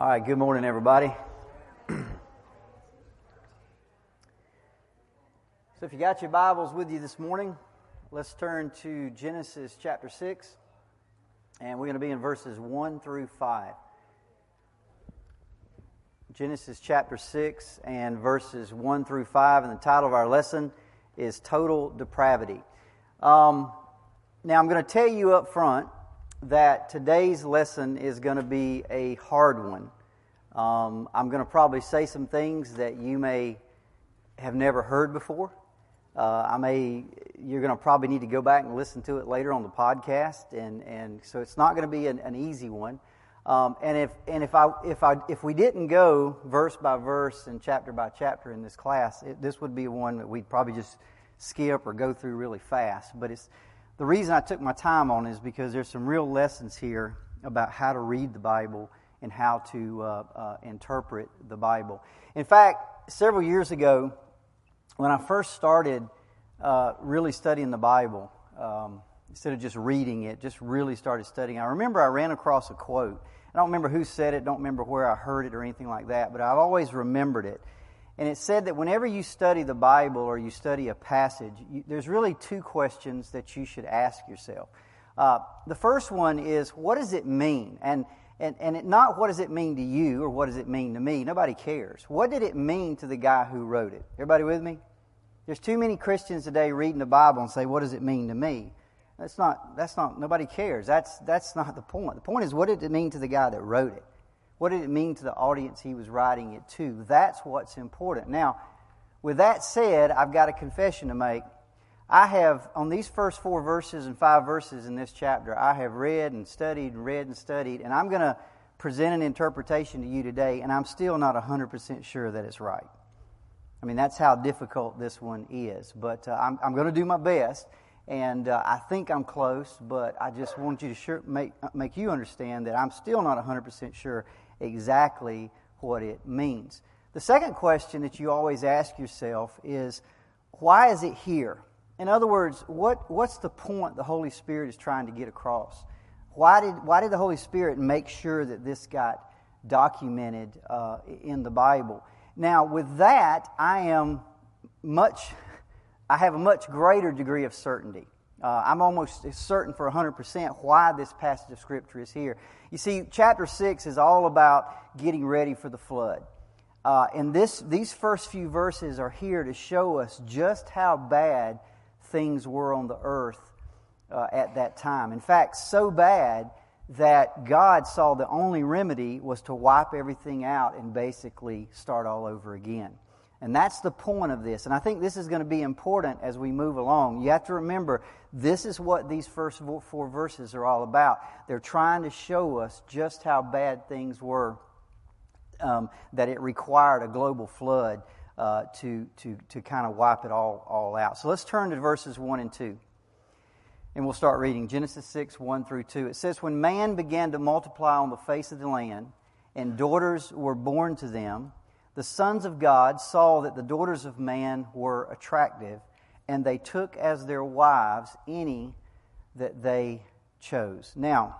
All right, good morning, everybody. so, if you got your Bibles with you this morning, let's turn to Genesis chapter 6, and we're going to be in verses 1 through 5. Genesis chapter 6 and verses 1 through 5, and the title of our lesson is Total Depravity. Um, now, I'm going to tell you up front that today's lesson is going to be a hard one. Um, I'm going to probably say some things that you may have never heard before. Uh, I may, you're going to probably need to go back and listen to it later on the podcast, and, and so it's not going to be an, an easy one. Um, and if and if I if I if we didn't go verse by verse and chapter by chapter in this class, it, this would be one that we'd probably just skip or go through really fast. But it's the reason I took my time on is because there's some real lessons here about how to read the Bible and how to uh, uh, interpret the Bible. In fact, several years ago, when I first started uh, really studying the Bible, um, instead of just reading it, just really started studying, I remember I ran across a quote. I don't remember who said it, don't remember where I heard it or anything like that, but I've always remembered it. And it said that whenever you study the Bible or you study a passage, you, there's really two questions that you should ask yourself. Uh, the first one is, what does it mean? And, and, and it, not what does it mean to you or what does it mean to me? Nobody cares. What did it mean to the guy who wrote it? Everybody with me? There's too many Christians today reading the Bible and say, what does it mean to me? That's not, that's not, nobody cares. That's, that's not the point. The point is, what did it mean to the guy that wrote it? What did it mean to the audience he was writing it to? That's what's important. Now, with that said, I've got a confession to make. I have, on these first four verses and five verses in this chapter, I have read and studied and read and studied, and I'm going to present an interpretation to you today, and I'm still not 100% sure that it's right. I mean, that's how difficult this one is. But uh, I'm, I'm going to do my best, and uh, I think I'm close, but I just want you to sure, make, make you understand that I'm still not 100% sure exactly what it means. The second question that you always ask yourself is why is it here? In other words, what, what's the point the Holy Spirit is trying to get across? Why did, why did the Holy Spirit make sure that this got documented uh, in the Bible? Now, with that, I am much, I have a much greater degree of certainty. Uh, I'm almost certain for 100% why this passage of Scripture is here. You see, chapter 6 is all about getting ready for the flood. Uh, and this, these first few verses are here to show us just how bad things were on the earth uh, at that time. In fact, so bad that God saw the only remedy was to wipe everything out and basically start all over again. And that's the point of this. And I think this is going to be important as we move along. You have to remember, this is what these first four verses are all about. They're trying to show us just how bad things were, um, that it required a global flood uh, to, to, to kind of wipe it all, all out. So let's turn to verses 1 and 2. And we'll start reading Genesis 6, 1 through 2. It says, When man began to multiply on the face of the land, and daughters were born to them, the sons of God saw that the daughters of man were attractive, and they took as their wives any that they chose. Now,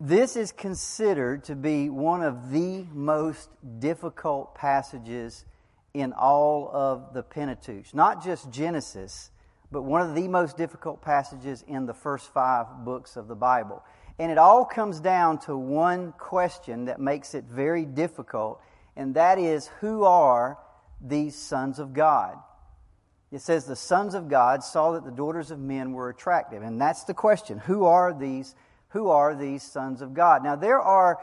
this is considered to be one of the most difficult passages in all of the Pentateuch. Not just Genesis, but one of the most difficult passages in the first five books of the Bible. And it all comes down to one question that makes it very difficult and that is who are these sons of God? It says the sons of God saw that the daughters of men were attractive, and that's the question. Who are these who are these sons of God? Now there are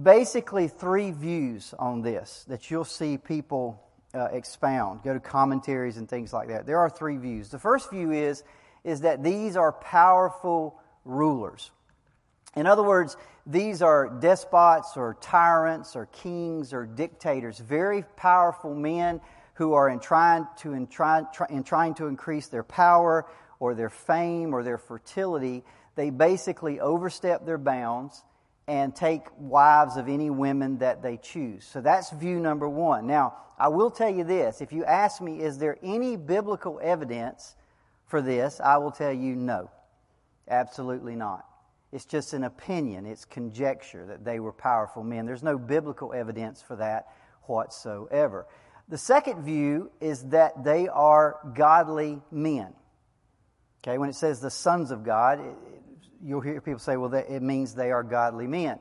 basically three views on this that you'll see people uh, expound. Go to commentaries and things like that. There are three views. The first view is is that these are powerful rulers. In other words, these are despots or tyrants or kings or dictators, very powerful men who are in trying to, in, try, in trying to increase their power or their fame or their fertility. They basically overstep their bounds and take wives of any women that they choose. So that's view number one. Now, I will tell you this. If you ask me, is there any biblical evidence for this? I will tell you no. Absolutely not. It's just an opinion, it's conjecture that they were powerful men. There's no biblical evidence for that whatsoever. The second view is that they are godly men. Okay, when it says the sons of God, you'll hear people say, well, it means they are godly men.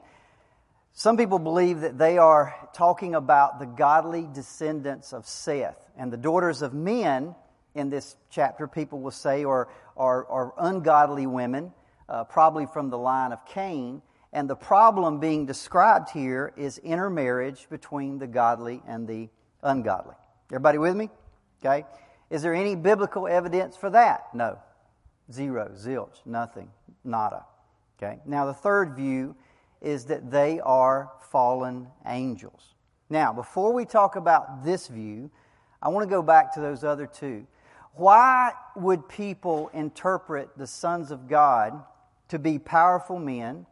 Some people believe that they are talking about the godly descendants of Seth. And the daughters of men in this chapter, people will say, are, are, are ungodly women, uh, probably from the line of Cain. And the problem being described here is intermarriage between the godly and the ungodly. Everybody with me? Okay. Is there any biblical evidence for that? No. Zero, zilch, nothing, nada. Okay. Now, the third view is that they are fallen angels. Now, before we talk about this view, I want to go back to those other two. Why would people interpret the sons of God to be powerful men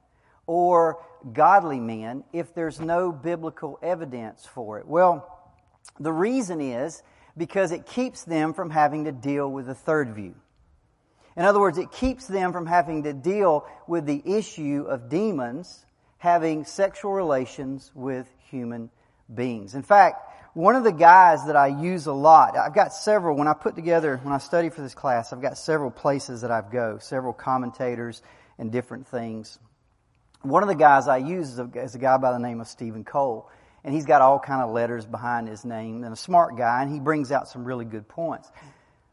or godly men if there's no biblical evidence for it? Well, the reason is because it keeps them from having to deal with the third view. In other words, it keeps them from having to deal with the issue of demons having sexual relations with human beings. In fact, one of the guys that I use a lot, I've got several, when I put together, when I study for this class, I've got several places that I go, several commentators and different things. One of the guys I use is a, is a guy by the name of Steven Cole. And he's got all kind of letters behind his name and a smart guy, and he brings out some really good points.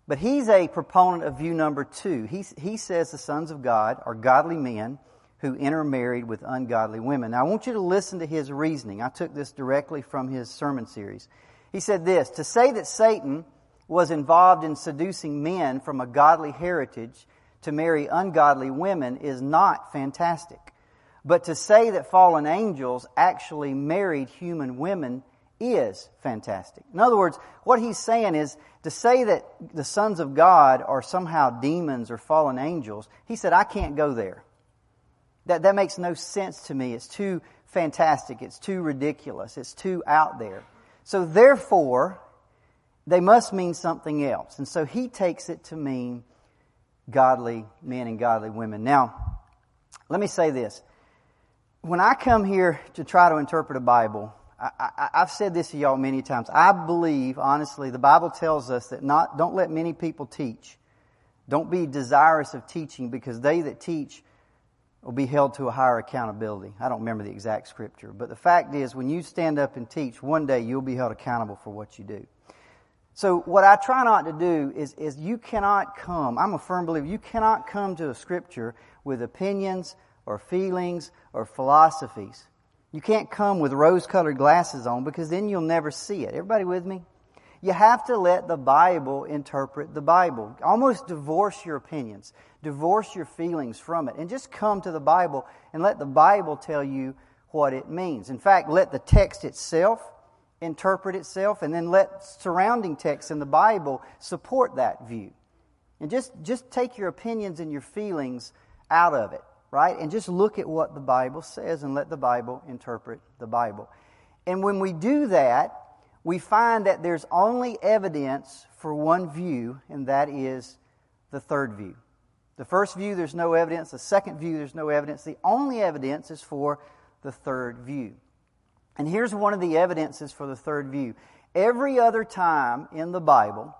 But he's a proponent of view number two. He, he says the sons of God are godly men who intermarried with ungodly women. Now, I want you to listen to his reasoning. I took this directly from his sermon series. He said this To say that Satan was involved in seducing men from a godly heritage to marry ungodly women is not fantastic. But to say that fallen angels actually married human women is fantastic. In other words, what he's saying is to say that the sons of God are somehow demons or fallen angels, he said, I can't go there. That, that makes no sense to me. It's too fantastic. It's too ridiculous. It's too out there. So therefore, they must mean something else. And so he takes it to mean godly men and godly women. Now, let me say this. When I come here to try to interpret a Bible, I, have said this to y'all many times. I believe, honestly, the Bible tells us that not, don't let many people teach. Don't be desirous of teaching because they that teach will be held to a higher accountability. I don't remember the exact scripture, but the fact is, when you stand up and teach, one day you'll be held accountable for what you do. So what I try not to do is, is you cannot come, I'm a firm believer, you cannot come to a scripture with opinions or feelings or philosophies. You can't come with rose colored glasses on because then you'll never see it. Everybody with me? You have to let the Bible interpret the Bible. Almost divorce your opinions, divorce your feelings from it, and just come to the Bible and let the Bible tell you what it means. In fact, let the text itself interpret itself, and then let surrounding texts in the Bible support that view. And just, just take your opinions and your feelings out of it, right? And just look at what the Bible says and let the Bible interpret the Bible. And when we do that, we find that there's only evidence for one view, and that is the third view. The first view, there's no evidence. The second view, there's no evidence. The only evidence is for the third view. And here's one of the evidences for the third view. Every other time in the Bible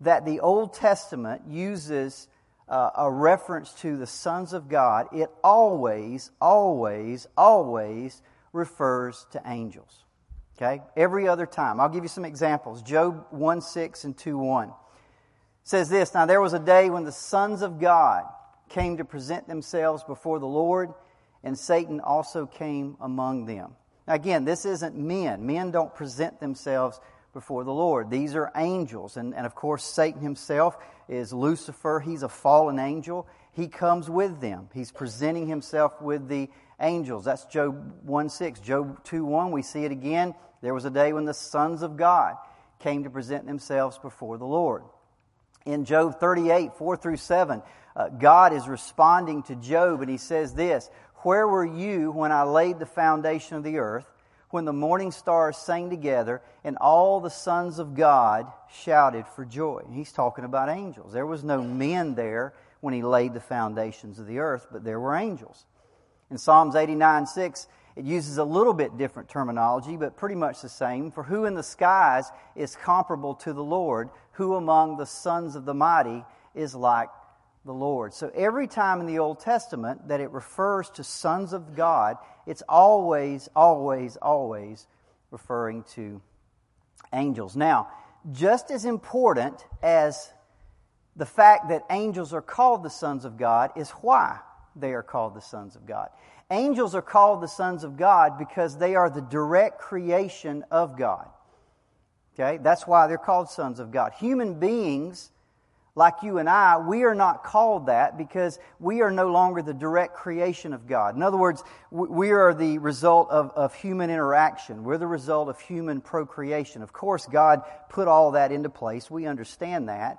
that the Old Testament uses uh, a reference to the sons of God, it always, always, always refers to angels. Okay? Every other time. I'll give you some examples. Job 1 6 and 2 1 says this Now there was a day when the sons of God came to present themselves before the Lord, and Satan also came among them. Again, this isn't men. Men don't present themselves before the Lord. These are angels. And, and of course, Satan himself is Lucifer. He's a fallen angel. He comes with them. He's presenting himself with the angels. That's Job 1 6. Job 2 1, we see it again. There was a day when the sons of God came to present themselves before the Lord. In Job 38 4 through 7, uh, God is responding to Job and he says this Where were you when I laid the foundation of the earth? When the morning stars sang together and all the sons of God shouted for joy. And he's talking about angels. There was no men there when he laid the foundations of the earth, but there were angels. In Psalms 89 6, it uses a little bit different terminology, but pretty much the same. For who in the skies is comparable to the Lord? Who among the sons of the mighty is like the Lord? So every time in the Old Testament that it refers to sons of God, it's always, always, always referring to angels. Now, just as important as the fact that angels are called the sons of God is why they are called the sons of God. Angels are called the sons of God because they are the direct creation of God. Okay? That's why they're called sons of God. Human beings, like you and I, we are not called that because we are no longer the direct creation of God. In other words, we are the result of, of human interaction. We're the result of human procreation. Of course, God put all that into place. We understand that.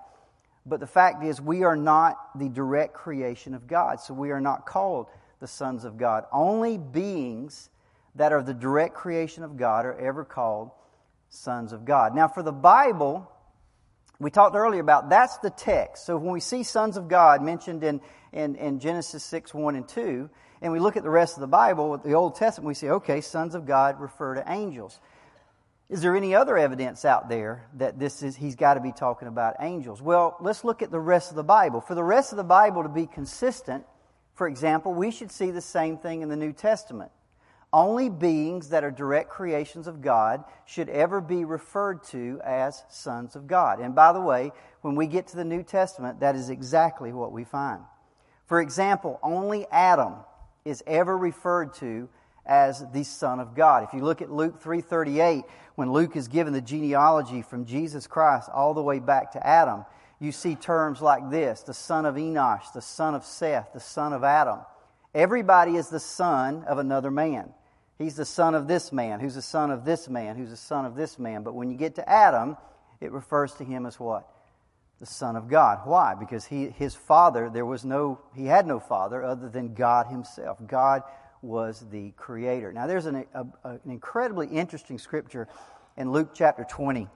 But the fact is, we are not the direct creation of God, so we are not called the sons of God. Only beings that are the direct creation of God are ever called sons of God. Now, for the Bible, we talked earlier about that's the text. So when we see sons of God mentioned in, in, in Genesis 6 1 and 2, and we look at the rest of the Bible, the Old Testament, we say, okay, sons of God refer to angels. Is there any other evidence out there that this is he's got to be talking about angels? Well, let's look at the rest of the Bible. For the rest of the Bible to be consistent, for example, we should see the same thing in the New Testament. Only beings that are direct creations of God should ever be referred to as sons of God. And by the way, when we get to the New Testament, that is exactly what we find. For example, only Adam is ever referred to as the son of God. If you look at Luke 3:38, when Luke is given the genealogy from Jesus Christ all the way back to Adam, you see terms like this the son of Enosh, the son of Seth, the son of Adam. Everybody is the son of another man. He's the son of this man, who's the son of this man, who's the son of this man. But when you get to Adam, it refers to him as what? The son of God. Why? Because he, his father, there was no, he had no father other than God himself. God was the creator. Now, there's an, a, an incredibly interesting scripture in Luke chapter 20.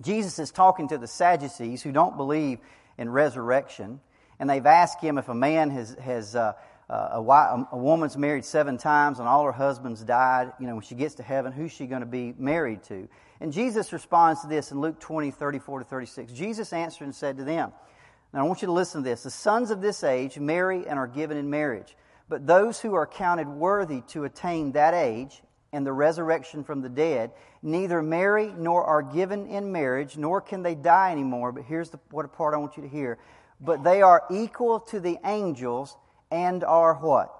Jesus is talking to the Sadducees who don't believe in resurrection, and they've asked him if a man has, has uh, uh a, wife, a, woman's married seven times and all her husbands died, you know, when she gets to heaven, who's she going to be married to? And Jesus responds to this in Luke 20, 34 to 36. Jesus answered and said to them, Now I want you to listen to this. The sons of this age marry and are given in marriage, but those who are counted worthy to attain that age and the resurrection from the dead neither marry nor are given in marriage, nor can they die anymore. But here's the, what part I want you to hear. But they are equal to the angels and are what?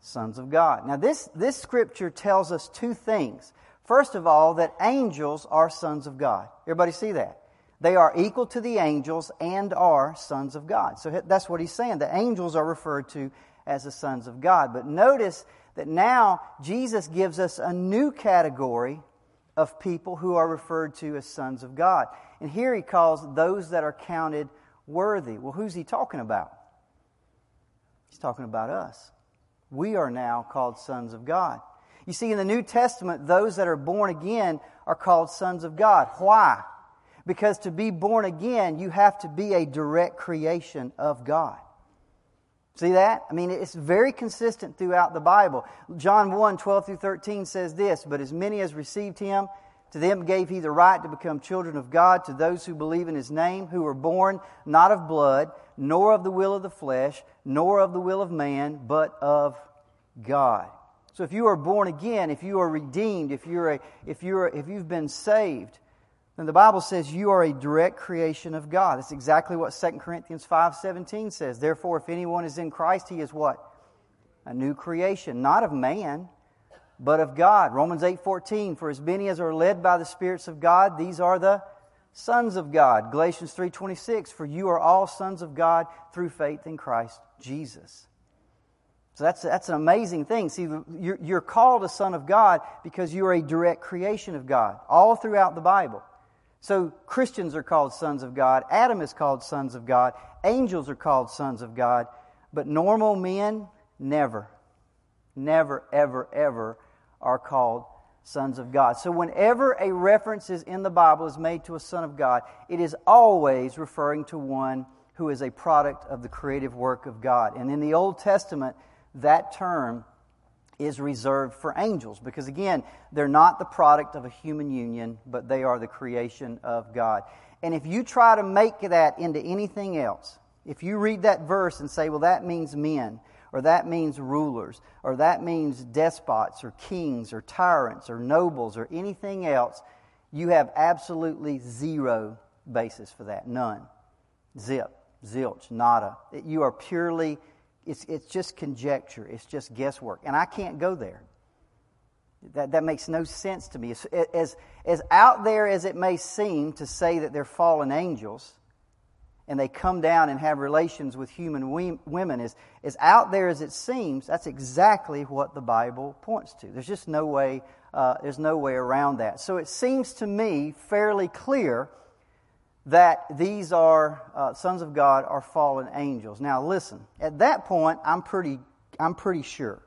Sons of God. Now, this, this scripture tells us two things. First of all, that angels are sons of God. Everybody see that? They are equal to the angels and are sons of God. So that's what he's saying. The angels are referred to as the sons of God. But notice that now Jesus gives us a new category of people who are referred to as sons of God. And here he calls those that are counted worthy. Well, who's he talking about? He's talking about us. We are now called sons of God. You see, in the New Testament, those that are born again are called sons of God. Why? Because to be born again, you have to be a direct creation of God. See that? I mean, it's very consistent throughout the Bible. John 1 12 through 13 says this But as many as received him, to them gave he the right to become children of God, to those who believe in his name, who were born not of blood, nor of the will of the flesh, nor of the will of man, but of God. So if you are born again, if you are redeemed, if you're a, if you're if you've been saved, then the Bible says you are a direct creation of God. That's exactly what 2 Corinthians 5:17 says. Therefore, if anyone is in Christ, he is what? A new creation, not of man, but of God. Romans 8:14, for as many as are led by the spirits of God, these are the sons of God. Galatians 3:26, for you are all sons of God through faith in Christ Jesus. So that's, that's an amazing thing. See, you're, you're called a son of God because you are a direct creation of God, all throughout the Bible. So Christians are called sons of God. Adam is called sons of God. Angels are called sons of God. But normal men, never, never, ever, ever are called sons of God. So whenever a reference is in the Bible is made to a son of God, it is always referring to one who is a product of the creative work of God. And in the Old Testament, that term is reserved for angels because, again, they're not the product of a human union, but they are the creation of God. And if you try to make that into anything else, if you read that verse and say, well, that means men, or that means rulers, or that means despots, or kings, or tyrants, or nobles, or anything else, you have absolutely zero basis for that. None. Zip, zilch, nada. You are purely it's, it's just conjecture, it's just guesswork. And I can't go there. That, that makes no sense to me. As, as, as out there as it may seem to say that they're fallen angels and they come down and have relations with human we, women, as, as out there as it seems, that's exactly what the Bible points to. There's just no way, uh, there's no way around that. So it seems to me fairly clear that these are uh, sons of God are fallen angels. Now listen, at that point I'm pretty I'm pretty sure.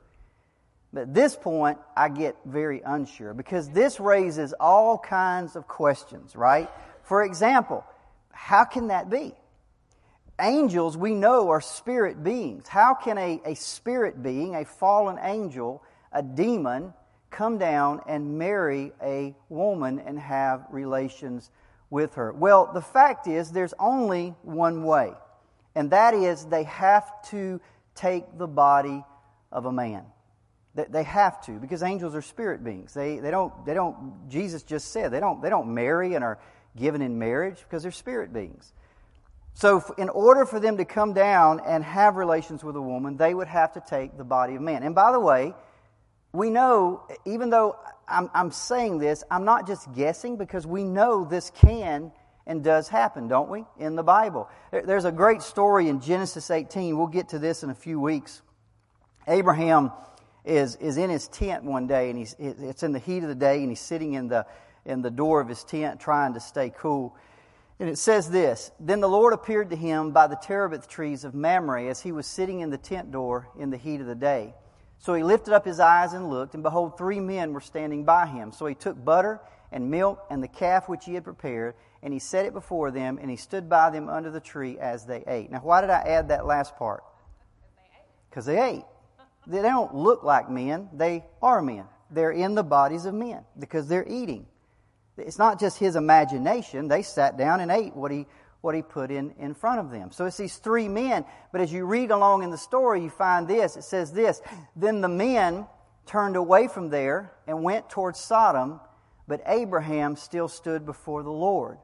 But at this point I get very unsure because this raises all kinds of questions, right? For example, how can that be? Angels we know are spirit beings. How can a, a spirit being, a fallen angel, a demon, come down and marry a woman and have relations with her? Well, the fact is, there's only one way, and that is they have to take the body of a man. They have to, because angels are spirit beings. They, they, don't, they don't, Jesus just said, they don't, they don't marry and are given in marriage because they're spirit beings. So, in order for them to come down and have relations with a woman, they would have to take the body of man. And by the way, we know, even though I'm, I'm saying this, I'm not just guessing because we know this can and does happen, don't we, in the Bible? There's a great story in Genesis 18. We'll get to this in a few weeks. Abraham is, is in his tent one day, and he's, it's in the heat of the day, and he's sitting in the, in the door of his tent trying to stay cool. And it says this Then the Lord appeared to him by the terebinth trees of Mamre as he was sitting in the tent door in the heat of the day. So he lifted up his eyes and looked, and behold, three men were standing by him. So he took butter and milk and the calf which he had prepared, and he set it before them, and he stood by them under the tree as they ate. Now, why did I add that last part? Because they ate. They don't look like men, they are men. They're in the bodies of men because they're eating. It's not just his imagination. They sat down and ate what he what he put in, in front of them. So it's these three men, but as you read along in the story, you find this. It says this Then the men turned away from there and went towards Sodom, but Abraham still stood before the Lord.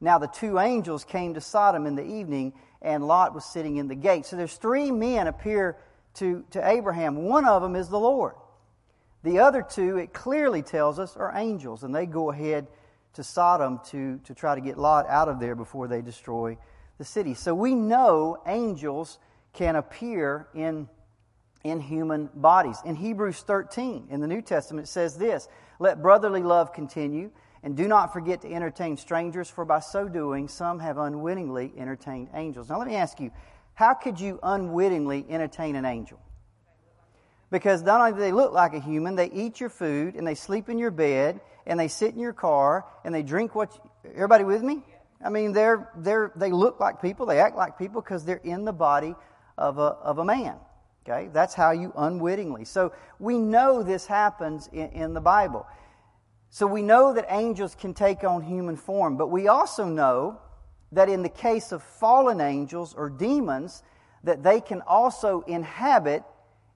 Now the two angels came to Sodom in the evening, and Lot was sitting in the gate. So there's three men appear to, to Abraham. One of them is the Lord. The other two, it clearly tells us, are angels, and they go ahead to Sodom to, to try to get Lot out of there before they destroy the city. So we know angels can appear in, in human bodies. In Hebrews 13, in the New Testament, it says this Let brotherly love continue, and do not forget to entertain strangers, for by so doing, some have unwittingly entertained angels. Now, let me ask you, how could you unwittingly entertain an angel? Because not only do they look like a human, they eat your food and they sleep in your bed and they sit in your car and they drink what. You, everybody with me? I mean, they're, they're, they look like people, they act like people because they're in the body of a, of a man. Okay? That's how you unwittingly. So we know this happens in, in the Bible. So we know that angels can take on human form, but we also know that in the case of fallen angels or demons, that they can also inhabit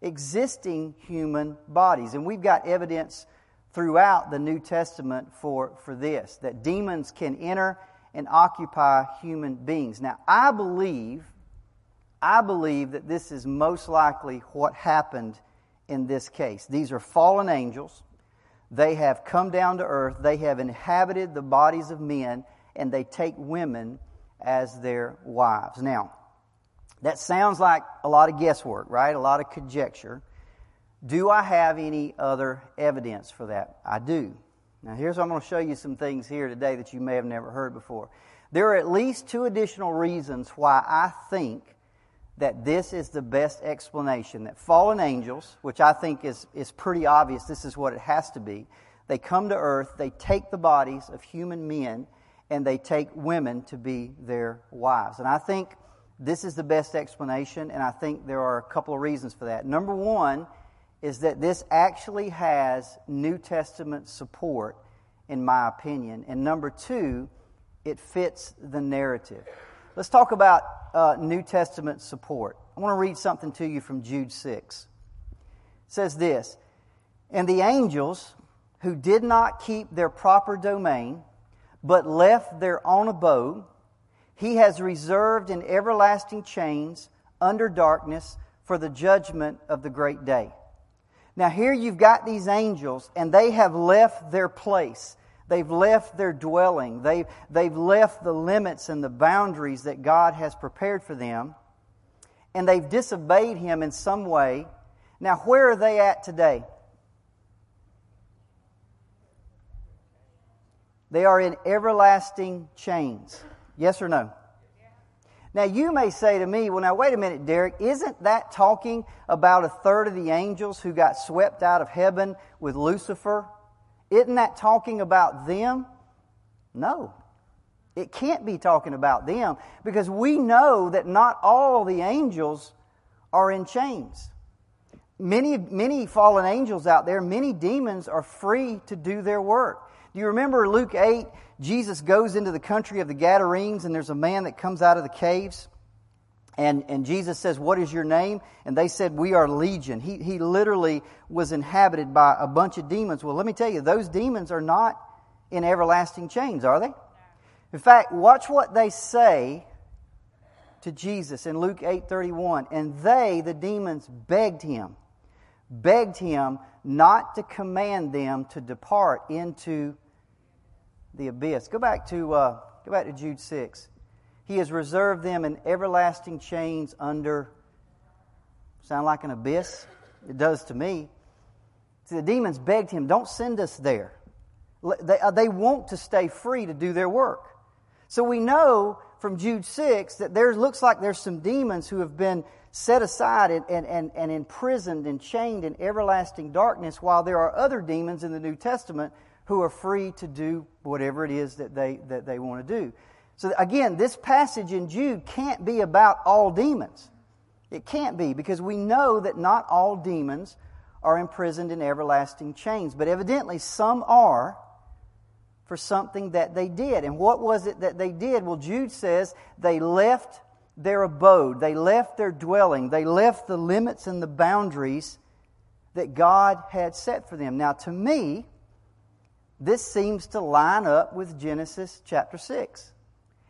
existing human bodies. And we've got evidence throughout the New Testament for, for this that demons can enter and occupy human beings. Now, I believe, I believe that this is most likely what happened in this case. These are fallen angels. They have come down to earth, they have inhabited the bodies of men, and they take women as their wives. Now, that sounds like a lot of guesswork, right? A lot of conjecture. Do I have any other evidence for that? I do. Now, here's I'm going to show you some things here today that you may have never heard before. There are at least two additional reasons why I think that this is the best explanation that fallen angels, which I think is, is pretty obvious, this is what it has to be. They come to earth, they take the bodies of human men, and they take women to be their wives. And I think this is the best explanation, and I think there are a couple of reasons for that. Number one is that this actually has New Testament support, in my opinion. And number two, it fits the narrative. Let's talk about uh, New Testament support. I want to read something to you from Jude 6. It says this And the angels who did not keep their proper domain, but left their own abode, he has reserved in everlasting chains under darkness for the judgment of the great day. Now, here you've got these angels, and they have left their place. They've left their dwelling. They've, they've left the limits and the boundaries that God has prepared for them. And they've disobeyed Him in some way. Now, where are they at today? They are in everlasting chains. Yes or no? Now, you may say to me, well, now, wait a minute, Derricke, isn't that talking about a third of the angels who got swept out of heaven with Lucifer? Isn't that talking about them? No. It can't be talking about them because we know that not all the angels are in chains. Many, many fallen angels out there, many demons are free to do their work. Do you remember Luke 8? Jesus goes into the country of the Gadarenes, and there's a man that comes out of the caves. And, and Jesus says, What is your name? And they said, We are Legion. He, he literally was inhabited by a bunch of demons. Well, let me tell you, those demons are not in everlasting chains, are they? In fact, watch what they say to Jesus in Luke 8:31. And they, the demons, begged him, begged him not to command them to depart into the abyss. Go back to uh, go back to Jude 6. He has reserved them in everlasting chains under, sound like an abyss? It does to me. See, the demons begged him, don't send us there. They, uh, they want to stay free to do their work. So we know from Jude 6 that there looks like there's some demons who have been set aside and, and, and, and imprisoned and chained in everlasting darkness, while there are other demons in the New Testament who are free to do whatever it is that they, that they want to do. So again, this passage in Jude can't be about all demons. It can't be because we know that not all demons are imprisoned in everlasting chains, but evidently some are for something that they did. And what was it that they did? Well, Jude says they left their abode, they left their dwelling, they left the limits and the boundaries that God had set for them. Now, to me, this seems to line up with Genesis chapter 6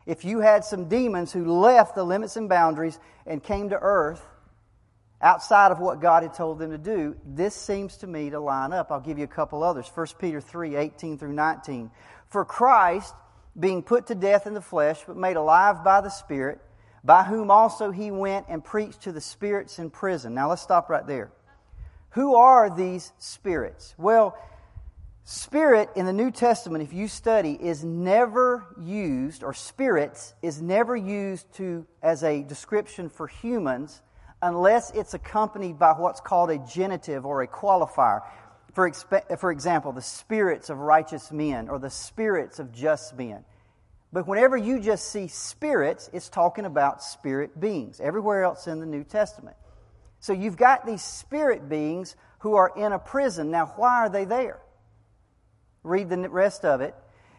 if you had some demons who left the limits and boundaries and came to earth outside of what God had told them to do, this seems to me to line up. I'll give you a couple others. 1 Peter 3 18 through 19. For Christ, being put to death in the flesh, but made alive by the Spirit, by whom also he went and preached to the spirits in prison. Now let's stop right there. Who are these spirits? Well, Spirit in the New Testament, if you study, is never used, or spirits is never used to as a description for humans unless it's accompanied by what's called a genitive or a qualifier. For, exp- for example, the spirits of righteous men or the spirits of just men. But whenever you just see spirits, it's talking about spirit beings, everywhere else in the New Testament. So you've got these spirit beings who are in a prison. Now, why are they there? Read the rest of it.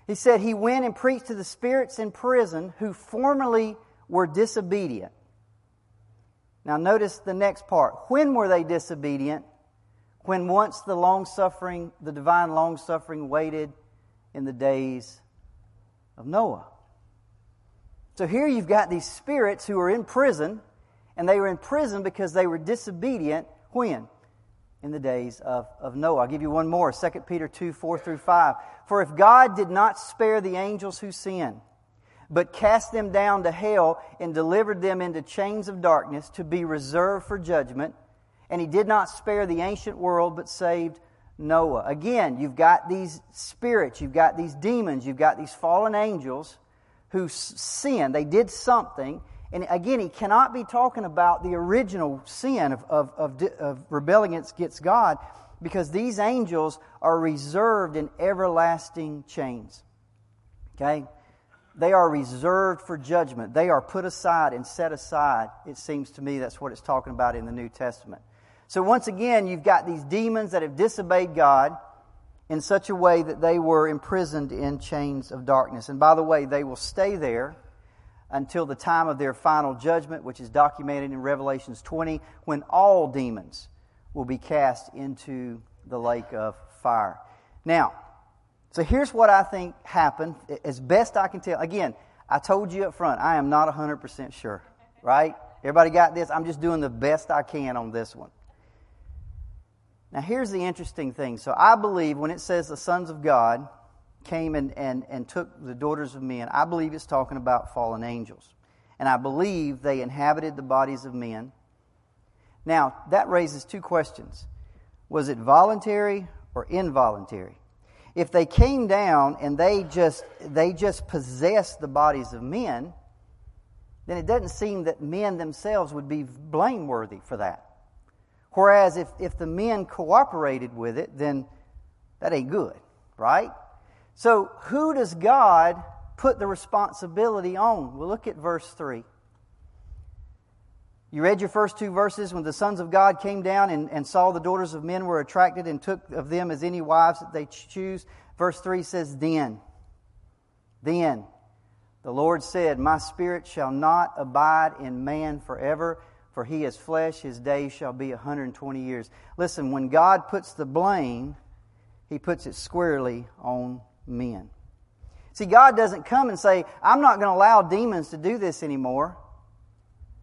He said, He went and preached to the spirits in prison who formerly were disobedient. Now, notice the next part. When were they disobedient? When once the long suffering, the divine long suffering waited in the days of Noah. So here you've got these spirits who are in prison, and they were in prison because they were disobedient when? In the days of, of Noah. I'll give you one more 2 Peter 2 4 through 5. For if God did not spare the angels who sinned, but cast them down to hell and delivered them into chains of darkness to be reserved for judgment, and he did not spare the ancient world but saved Noah. Again, you've got these spirits, you've got these demons, you've got these fallen angels who sinned. They did something, and again, he cannot be talking about the original sin of, of, of, of rebelling against God because these angels are reserved in everlasting chains. Okay? They are reserved for judgment. They are put aside and set aside. It seems to me that's what it's talking about in the New Testament. So once again, you've got these demons that have disobeyed God in such a way that they were imprisoned in chains of darkness. And by the way, they will stay there until the time of their final judgment, which is documented in Revelations 20, when all demons will be cast into the lake of fire. Now, so here's what I think happened, as best I can tell. Again, I told you up front, I am not 100% sure, right? Everybody got this? I'm just doing the best I can on this one. Now, here's the interesting thing. So, I believe when it says the sons of God came and, and, and took the daughters of men, I believe it's talking about fallen angels. And I believe they inhabited the bodies of men. Now, that raises two questions Was it voluntary or involuntary? if they came down and they just they just possessed the bodies of men, then it doesn't seem that men themselves would be blameworthy for that. Whereas if, if the men cooperated with it, then that ain't good, right? So who does God put the responsibility on? Well, look at verse 3. You read your first two verses when the sons of God came down and, and saw the daughters of men were attracted and took of them as any wives that they choose. Verse 3 says, Then, then the Lord said, My spirit shall not abide in man forever, for he is flesh, his days shall be 120 years. Listen, when God puts the blame, he puts it squarely on men. See, God doesn't come and say, I'm not going to allow demons to do this anymore.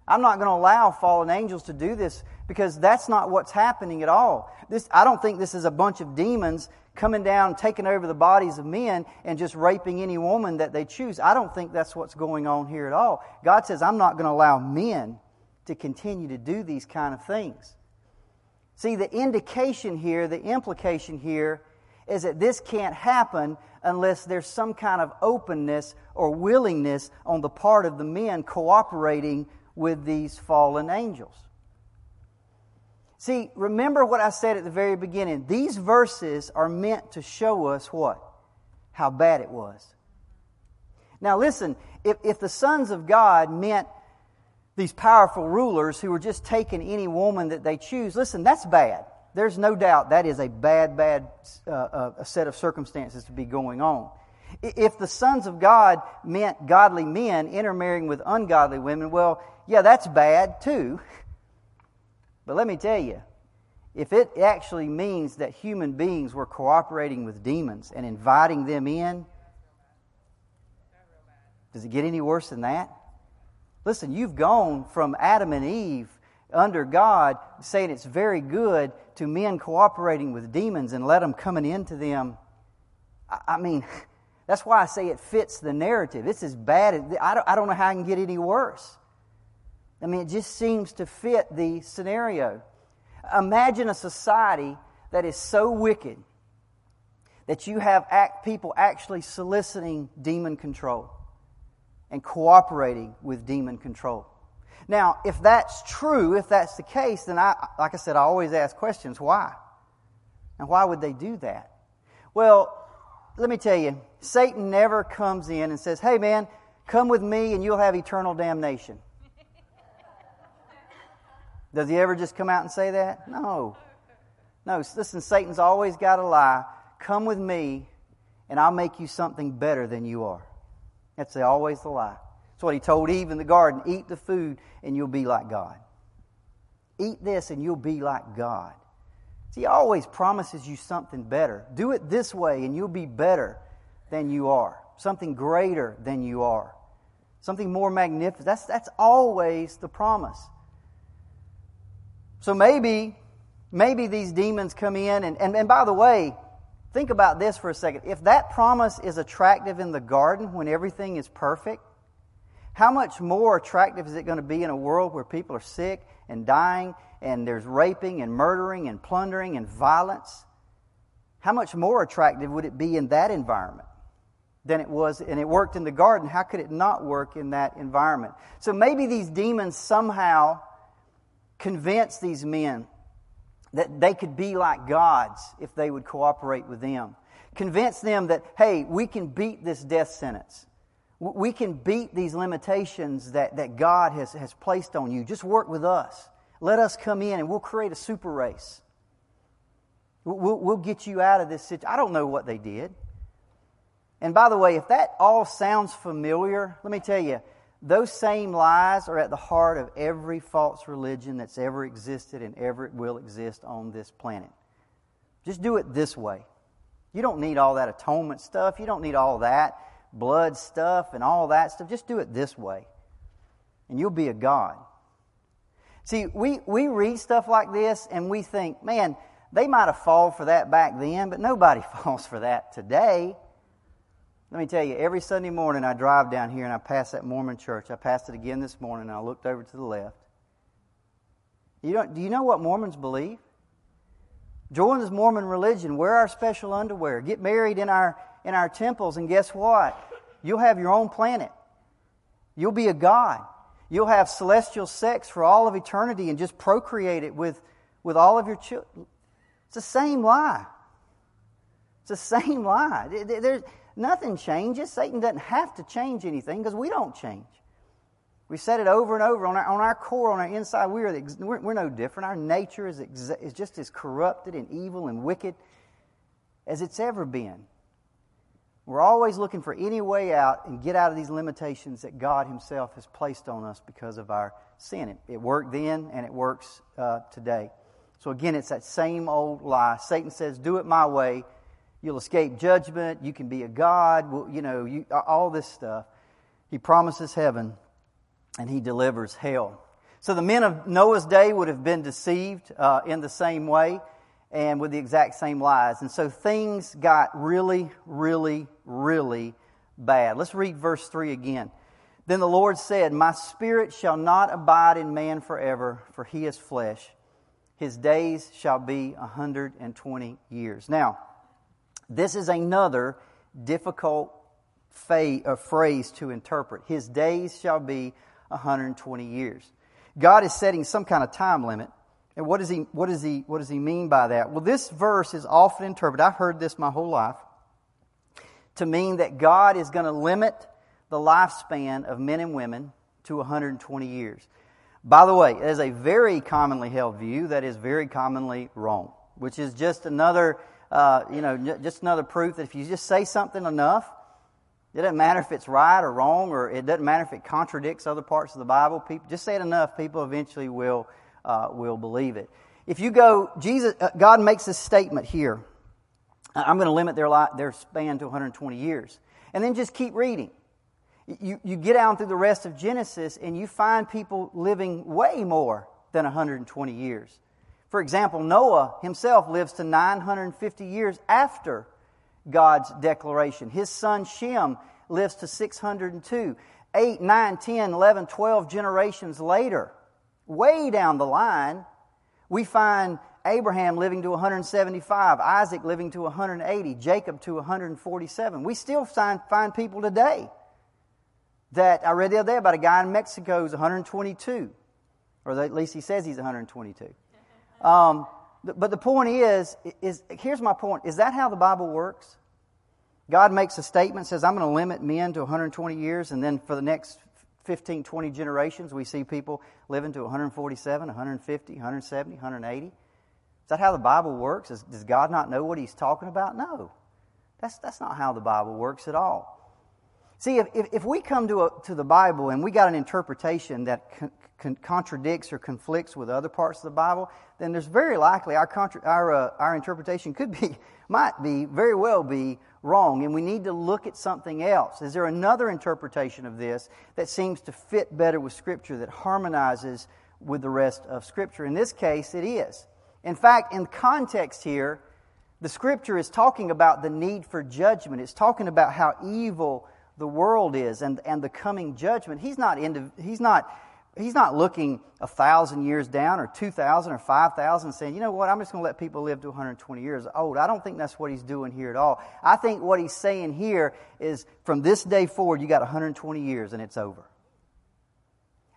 I'm not going to allow fallen angels to do this because that's not what's happening at all. This, I don't think this is a bunch of demons coming down, taking over the bodies of men, and just raping any woman that they choose. I don't think that's what's going on here at all. God says, I'm not going to allow men to continue to do these kind of things. See, the indication here, the implication here, is that this can't happen unless there's some kind of openness or willingness on the part of the men cooperating with these fallen angels. See, remember what I said at the very beginning. These verses are meant to show us what? How bad it was. Now, listen, if, if the sons of God meant these powerful rulers who were just taking any woman that they choose, listen, that's bad. There's no doubt that is a bad, bad uh, uh, set of circumstances to be going on. If the sons of God meant godly men intermarrying with ungodly women, well, yeah, that's bad too. But let me tell you, if it actually means that human beings were cooperating with demons and inviting them in, does it get any worse than that? Listen, you've gone from Adam and Eve under God saying it's very good to men cooperating with demons and let them coming into them. I mean, that's why I say it fits the narrative. It's as bad. I don't, I don't know how I can get any worse. I mean, it just seems to fit the scenario. Imagine a society that is so wicked that you have act, people actually soliciting demon control and cooperating with demon control. Now, if that's true, if that's the case, then I, like I said, I always ask questions. Why? And why would they do that? Well, let me tell you, Satan never comes in and says, hey man, come with me and you'll have eternal damnation. Does he ever just come out and say that? No. No, listen, Satan's always got a lie. Come with me, and I'll make you something better than you are. That's always the lie. That's what he told Eve in the garden eat the food, and you'll be like God. Eat this, and you'll be like God. See, he always promises you something better. Do it this way, and you'll be better than you are, something greater than you are, something more magnificent. That's, that's always the promise. So maybe, maybe these demons come in, and, and, and by the way, think about this for a second. If that promise is attractive in the garden when everything is perfect, how much more attractive is it going to be in a world where people are sick and dying and there's raping and murdering and plundering and violence? How much more attractive would it be in that environment than it was, and it worked in the garden? How could it not work in that environment? So maybe these demons somehow convince these men that they could be like gods if they would cooperate with them. Convince them that, hey, we can beat this death sentence. We can beat these limitations that, that God has, has placed on you. Just work with us. Let us come in and we'll create a super race. We'll, we'll get you out of this situation. I don't know what they did. And by the way, if that all sounds familiar, let me tell you, those same lies are at the heart of every false religion that's ever existed and ever will exist on this planet. Just do it this way. You don't need all that atonement stuff. You don't need all that blood stuff and all that stuff. Just do it this way. And you'll be a God. See, we, we read stuff like this and we think, man, they might have fallen for that back then, but nobody falls for that today. Let me tell you, every Sunday morning I drive down here and I pass that Mormon church. I passed it again this morning and I looked over to the left. You don't, do you know what Mormons believe? Join this Mormon religion. Wear our special underwear. Get married in our, in our temples. And guess what? You'll have your own planet. You'll be a God. You'll have celestial sex for all of eternity and just procreate it with, with all of your children. It's the same lie. It's the same lie. There's, nothing changes. Satan doesn't have to change anything because we don't change. We said it over and over on our, on our core, on our inside. We are the, we're, we're no different. Our nature is, exa- is just as corrupted and evil and wicked as it's ever been. We're always looking for any way out and get out of these limitations that God Himself has placed on us because of our sin. It, it worked then and it works uh, today. So again, it's that same old lie. Satan says, "Do it my way. You'll escape judgment. You can be a god. You know, you, all this stuff." He promises heaven, and he delivers hell. So the men of Noah's day would have been deceived uh, in the same way and with the exact same lies. And so things got really, really, really bad. Let's read verse 3 again. Then the Lord said, My spirit shall not abide in man forever, for he is flesh. His days shall be a 120 years. Now, this is another difficult uh, phrase to interpret. His days shall be 120 years. God is setting some kind of time limit and what does he, what does he, what does he mean by that? Well, this verse is often interpreted, I've heard this my whole life, to mean that God is going to limit the lifespan of men and women to 120 years. By the way, it is a very commonly held view that is very commonly wrong, which is just another, uh, you know, just another proof that if you just say something enough, it doesn't matter if it's right or wrong, or it doesn't matter if it contradicts other parts of the Bible. People just say it enough, people eventually will uh, will believe it. If you go, Jesus, uh, God makes this statement here. I'm going to limit their, life, their span to 120 years. And then just keep reading. You, you get down through the rest of Genesis and you find people living way more than 120 years. For example, Noah himself lives to 950 years after God's declaration. His son Shem lives to 602. 8, 9, 10, 11, 12 generations later, Way down the line, we find Abraham living to 175, Isaac living to 180, Jacob to 147. We still find, find people today that I read the other day about a guy in Mexico who's 122, or at least he says he's 122. Um, but the point is, is here's my point: is that how the Bible works? God makes a statement, says, "I'm going to limit men to 120 years," and then for the next 15, 20 generations, we see people living to 147, 150, 170, 180. Is that how the Bible works? Is, does God not know what He's talking about? No. That's, that's not how the Bible works at all. See, if, if, if we come to, a, to the Bible and we got an interpretation that con, con, contradicts or conflicts with other parts of the Bible, then there's very likely our, contra, our, uh, our interpretation could be, might be, very well be wrong, and we need to look at something else. Is there another interpretation of this that seems to fit better with Scripture, that harmonizes with the rest of Scripture? In this case, it is. In fact, in context here, the Scripture is talking about the need for judgment. It's talking about how evil the world is and, and the coming judgment. He's not, into, he's not He's not looking a thousand years down or 2,000 or 5,000 saying, you know what, I'm just going to let people live to 120 years old. I don't think that's what he's doing here at all. I think what he's saying here is from this day forward, you got 120 years and it's over.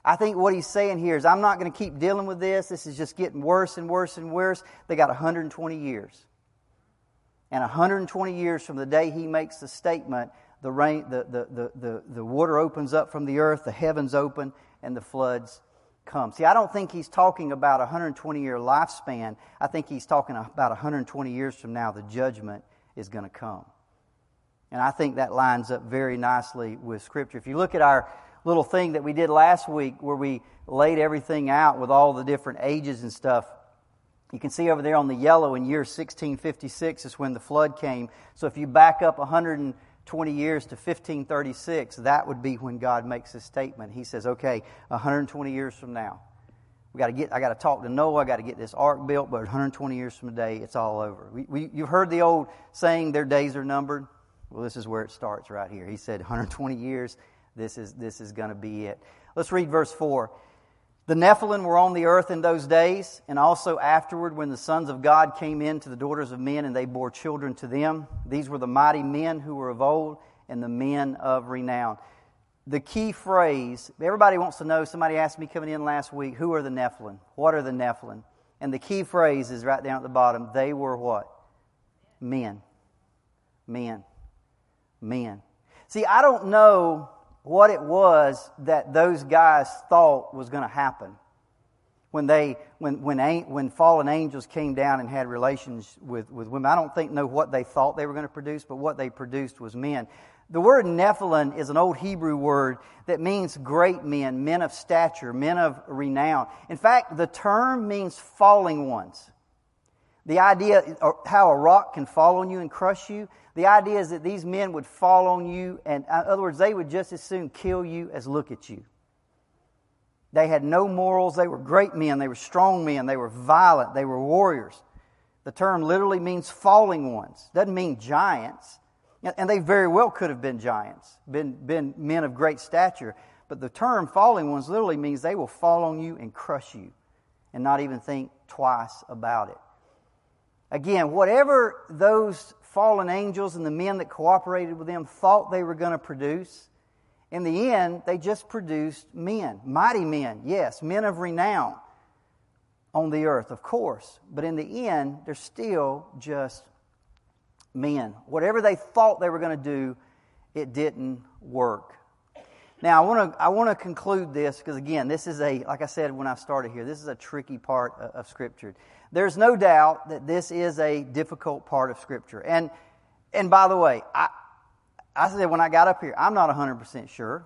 I think what he's saying here is, I'm not going to keep dealing with this. This is just getting worse and worse and worse. They got 120 years. And 120 years from the day he makes the statement, the rain, the, the, the, the, the water opens up from the earth, the heavens open, and the floods come. See, I don't think he's talking about a 120 year lifespan. I think he's talking about 120 years from now, the judgment is going to come. And I think that lines up very nicely with Scripture. If you look at our little thing that we did last week where we laid everything out with all the different ages and stuff, you can see over there on the yellow in year 1656 is when the flood came. So if you back up 120 years to 1536, that would be when God makes his statement. He says, okay, 120 years from now, we got to get, I got to talk to Noah, I got to get this ark built, but 120 years from today, it's all over. We, we, you've heard the old saying, their days are numbered. Well, this is where it starts right here. He said, 120 years, this is, this is going to be it. Let's read verse 4. The Nephilim were on the earth in those days, and also afterward when the sons of God came in to the daughters of men and they bore children to them. These were the mighty men who were of old and the men of renown. The key phrase, everybody wants to know, somebody asked me coming in last week, who are the Nephilim? What are the Nephilim? And the key phrase is right down at the bottom. They were what? Men. Men. Men. See, I don't know what it was that those guys thought was going to happen when they when when when fallen angels came down and had relations with with women. I don't think know what they thought they were going to produce, but what they produced was men. The word Nephilim is an old Hebrew word that means great men, men of stature, men of renown. In fact, the term means falling ones. The idea how a rock can fall on you and crush you, the idea is that these men would fall on you, and uh, in other words, they would just as soon kill you as look at you. They had no morals. They were great men. They were strong men. They were violent. They were warriors. The term literally means falling ones. Doesn't mean giants. And they very well could have been giants, been, been men of great stature. But the term falling ones literally means they will fall on you and crush you and not even think twice about it. Again, whatever those fallen angels and the men that cooperated with them thought they were going to produce, in the end, they just produced men, mighty men, yes, men of renown on the earth, of course. But in the end, they're still just men. Whatever they thought they were going to do, it didn't work. Now, I want to I want to conclude this because again, this is a like I said when I started here, this is a tricky part of, of Scripture. There's no doubt that this is a difficult part of Scripture. And, and by the way, I, I said when I got up here, I'm not 100% sure.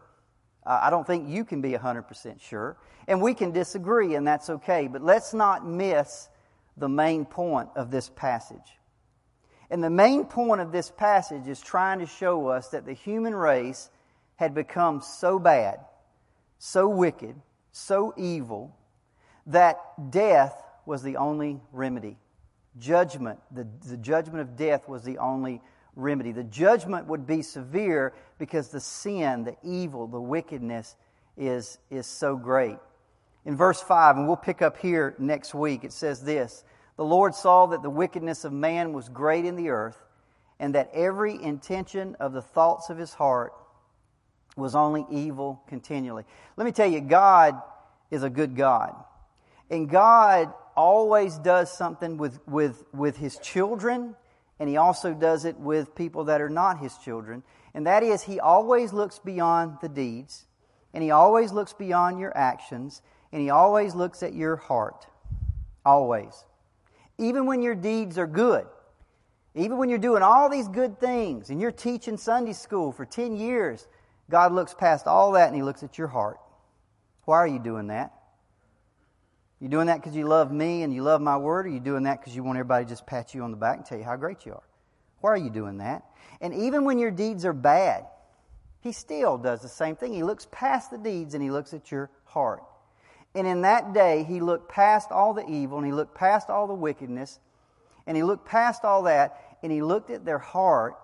Uh, I don't think you can be 100% sure. And we can disagree, and that's okay. But let's not miss the main point of this passage. And the main point of this passage is trying to show us that the human race had become so bad, so wicked, so evil, that death was the only remedy. Judgment, the, the judgment of death was the only remedy. The judgment would be severe because the sin, the evil, the wickedness is, is so great. In verse 5, and we'll pick up here next week, it says this The Lord saw that the wickedness of man was great in the earth, and that every intention of the thoughts of his heart was only evil continually. Let me tell you, God is a good God. And God always does something with, with, with his children, and he also does it with people that are not his children. And that is, he always looks beyond the deeds, and he always looks beyond your actions, and he always looks at your heart. Always. Even when your deeds are good, even when you're doing all these good things and you're teaching Sunday school for 10 years, God looks past all that and He looks at your heart. Why are you doing that? You doing that because you love me and you love my word, or you doing that because you want everybody to just pat you on the back and tell you how great you are? Why are you doing that? And even when your deeds are bad, he still does the same thing. He looks past the deeds and he looks at your heart. And in that day, he looked past all the evil and he looked past all the wickedness and he looked past all that and he looked at their heart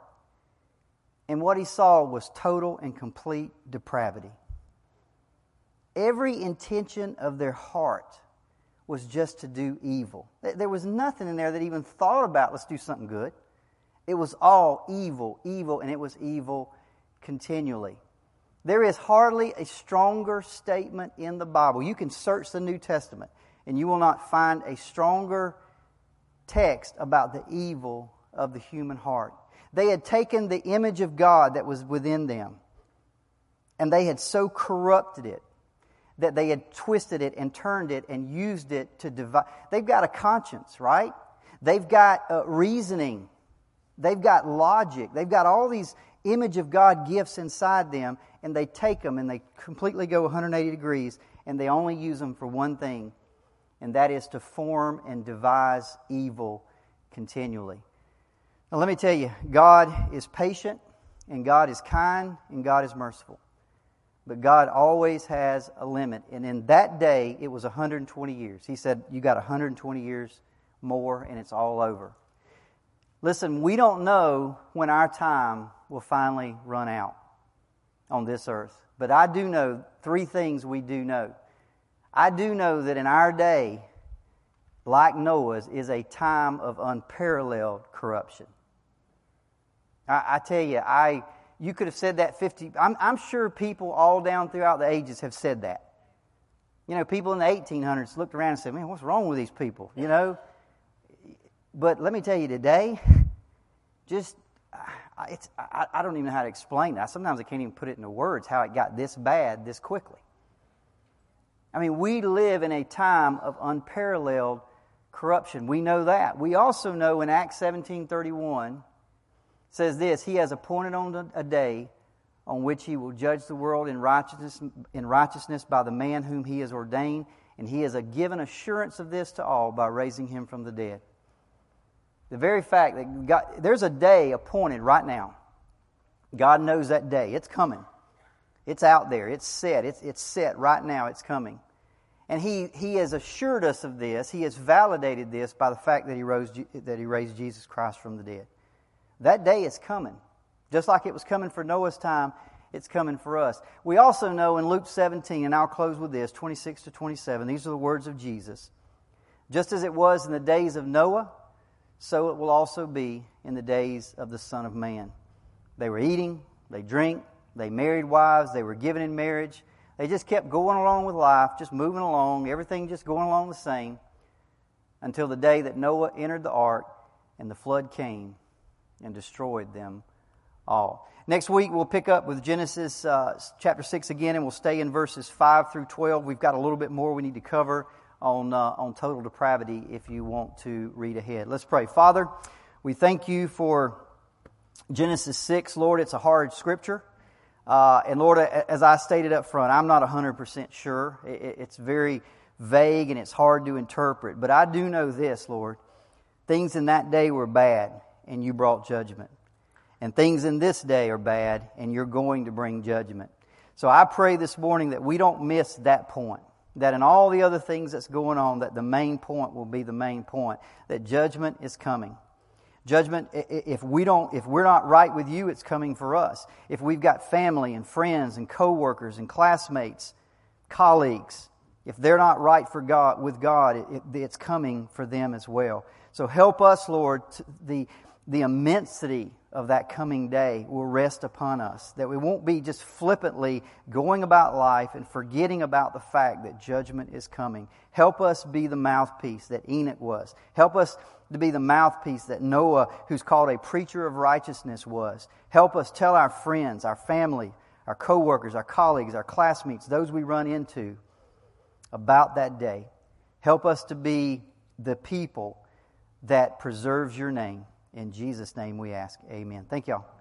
and what he saw was total and complete depravity. Every intention of their heart was just to do evil. There was nothing in there that even thought about, let's do something good. It was all evil, evil, and it was evil continually. There is hardly a stronger statement in the Bible. You can search the New Testament, and you will not find a stronger text about the evil of the human heart. They had taken the image of God that was within them, and they had so corrupted it that they had twisted it and turned it and used it to divide. They've got a conscience, right? They've got uh, reasoning. They've got logic. They've got all these image of God gifts inside them, and they take them and they completely go 180 degrees, and they only use them for one thing, and that is to form and devise evil continually. Now, let me tell you, God is patient, and God is kind, and God is merciful. But God always has a limit. And in that day, it was 120 years. He said, You got 120 years more, and it's all over. Listen, we don't know when our time will finally run out on this earth. But I do know three things we do know. I do know that in our day, like Noah's, is a time of unparalleled corruption. I, I tell you, I you could have said that 50 I'm, I'm sure people all down throughout the ages have said that. You know, people in the 1800s looked around and said, "Man, what's wrong with these people?" You know. But let me tell you today, just it's I, I don't even know how to explain that. Sometimes I can't even put it into words how it got this bad this quickly. I mean, we live in a time of unparalleled corruption. We know that. We also know in Acts 17:31 says this He has appointed on a day on which He will judge the world in righteousness, in righteousness by the man whom He has ordained, and He has given assurance of this to all by raising Him from the dead. The very fact that God, there's a day appointed right now. God knows that day. It's coming. It's out there. It's set. It's, it's set right now. It's coming. And he, he has assured us of this. He has validated this by the fact that he, rose, that he raised Jesus Christ from the dead. That day is coming. Just like it was coming for Noah's time, it's coming for us. We also know in Luke 17, and I'll close with this 26 to 27, these are the words of Jesus. Just as it was in the days of Noah, so it will also be in the days of the Son of Man. They were eating, they drink, they married wives, they were given in marriage. They just kept going along with life, just moving along, everything just going along the same until the day that Noah entered the ark and the flood came and destroyed them all. Next week, we'll pick up with Genesis uh, chapter 6 again, and we'll stay in verses 5 through 12. We've got a little bit more we need to cover on, uh, on total depravity if you want to read ahead. Let's pray. Father, we thank you for Genesis 6. Lord, it's a hard scripture. Uh, and Lord, as I stated up front, I'm not 100% sure. It's very vague and it's hard to interpret. But I do know this, Lord. Things in that day were bad and you brought judgment. And things in this day are bad, and you're going to bring judgment. So I pray this morning that we don't miss that point. That in all the other things that's going on, that the main point will be the main point. That judgment is coming. Judgment, if we don't, if we're not right with you, it's coming for us. If we've got family and friends and coworkers and classmates, colleagues, if they're not right for God, with God, it, it's coming for them as well. So help us, Lord, the, the immensity of that coming day will rest upon us. That we won't be just flippantly going about life and forgetting about the fact that judgment is coming. Help us be the mouthpiece that Enoch was. Help us to be the mouthpiece that Noah, who's called a preacher of righteousness, was. Help us tell our friends, our family, our coworkers, our colleagues, our classmates, those we run into about that day. Help us to be the people that preserves your name. In Jesus' name we ask. Amen. Thank y'all.